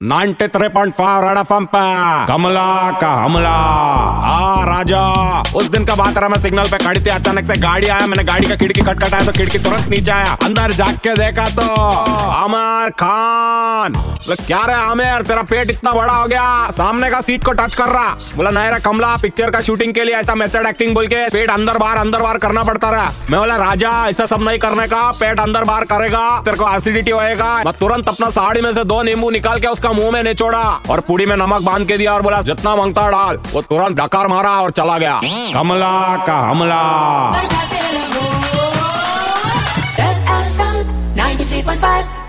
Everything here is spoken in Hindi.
ninety three point five red FM Kamla का हमला आ, राजा, उस दिन का बात रहा, मैं सिग्नल पे खड़ी थी, अचानक से गाड़ी आया, मैंने गाड़ी का खिड़की खटखटाया तो खिड़की तुरंत नीचे आया, अंदर जाग के देखा तो आमिर खान। बोला, क्या रे आमिर, तेरा पेट इतना बड़ा हो गया, सामने का सीट को टच कर रहा? बोला, नहीं रे कमला पिक्चर का शूटिंग के लिए ऐसा मेथड एक्टिंग बोल के पेट अंदर बाहर अंदर बाहर करना पड़ता रहा। मैं बोला, राजा, ऐसा सब नहीं करने का, पेट अंदर बाहर करेगा, तेरे को एसिडिटी होएगा। मैं तुरंत अपना साड़ी में से दो नींबू निकाल के उसका मुँह में निचोड़ा और पूड़ी में नमक बाँध के दिया और बोला, जितना माँगता डाल। वो तुरंत डकार मारा और चला गया। कमला का हमला। बजाते रहो Red FM 93.5